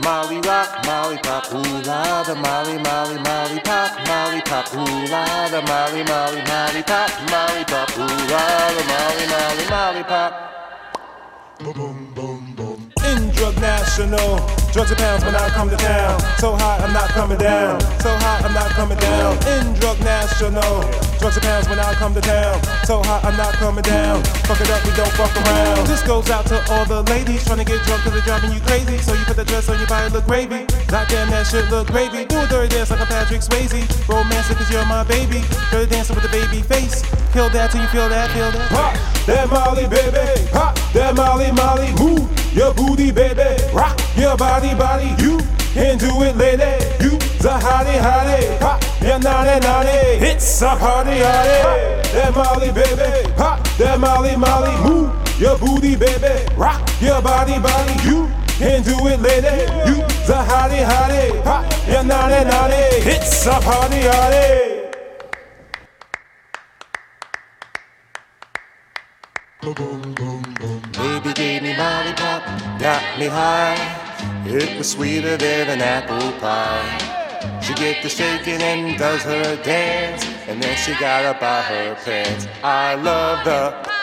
Molly rock, Molly pop, ooh la, the Molly, Molly, Molly pop, Molly pop, ooh la, the Molly, Molly, Molly pop, Molly pop, ooh la, the Molly, Molly, Molly pop. Boom, boom, boom, boom. In drug national, drugs and pounds when I come to town. So high, I'm not coming down. So high, I'm not coming down. In drug national, drugs and pounds when I come to town. So high, I'm not coming down. Fuck it up, we don't fuck around. This goes out to all the ladies trying to get drunk cause they're driving you crazy. So you put the dress on your body, look gravy. Goddamn, that shit look gravy. Do a dirty dance like a Patrick Swayze. Romantic cause you're my baby. Dirty dancing with the baby face. Kill that till you feel that, feel that. Pop that Molly, baby. Pop that Molly, Molly. Move your booty, baby. Rock your body, body. You can do it, lady. You the hottie, hottie. Pop your naughty, naughty. It's a party, party. That Molly, baby. Pop that Molly, Molly. Move your booty, baby. Rock your body, body. You can do it, lady. You the hottie, hottie. Pop your naughty, naughty. It's a party, party. Baby gave me Molly pop, got me high. It was sweeter than an apple pie. She get the shaking and does her dance, and then she got up out her pants. I love the